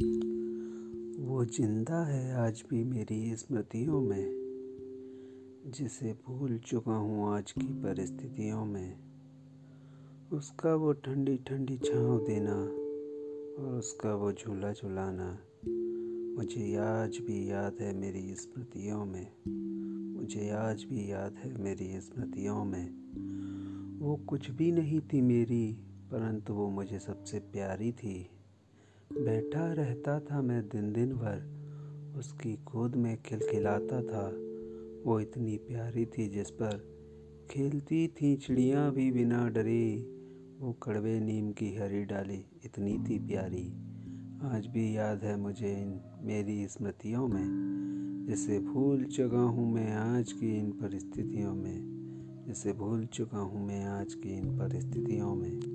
वो ज़िंदा है आज भी मेरी स्मृतियों में, जिसे भूल चुका हूँ आज की परिस्थितियों में। उसका वो ठंडी ठंडी छाँव देना और उसका वो झूला झुलाना, मुझे आज भी याद है मेरी स्मृतियों में। मुझे आज भी याद है मेरी स्मृतियों में। वो कुछ भी नहीं थी मेरी, परंतु वो मुझे सबसे प्यारी थी। बैठा रहता था मैं दिन दिन भर। उसकी गोद में खिलखिलाता था। वो इतनी प्यारी थी जिस पर खेलती थी चिड़ियाँ भी बिना डरे। वो कड़वे नीम की हरी डाली इतनी थी प्यारी। आज भी याद है मुझे इन मेरी स्मृतियों में। जिसे भूल चुका हूँ मैं आज की इन परिस्थितियों में। जिसे भूल चुका हूँ मैं आज की इन परिस्थितियों में।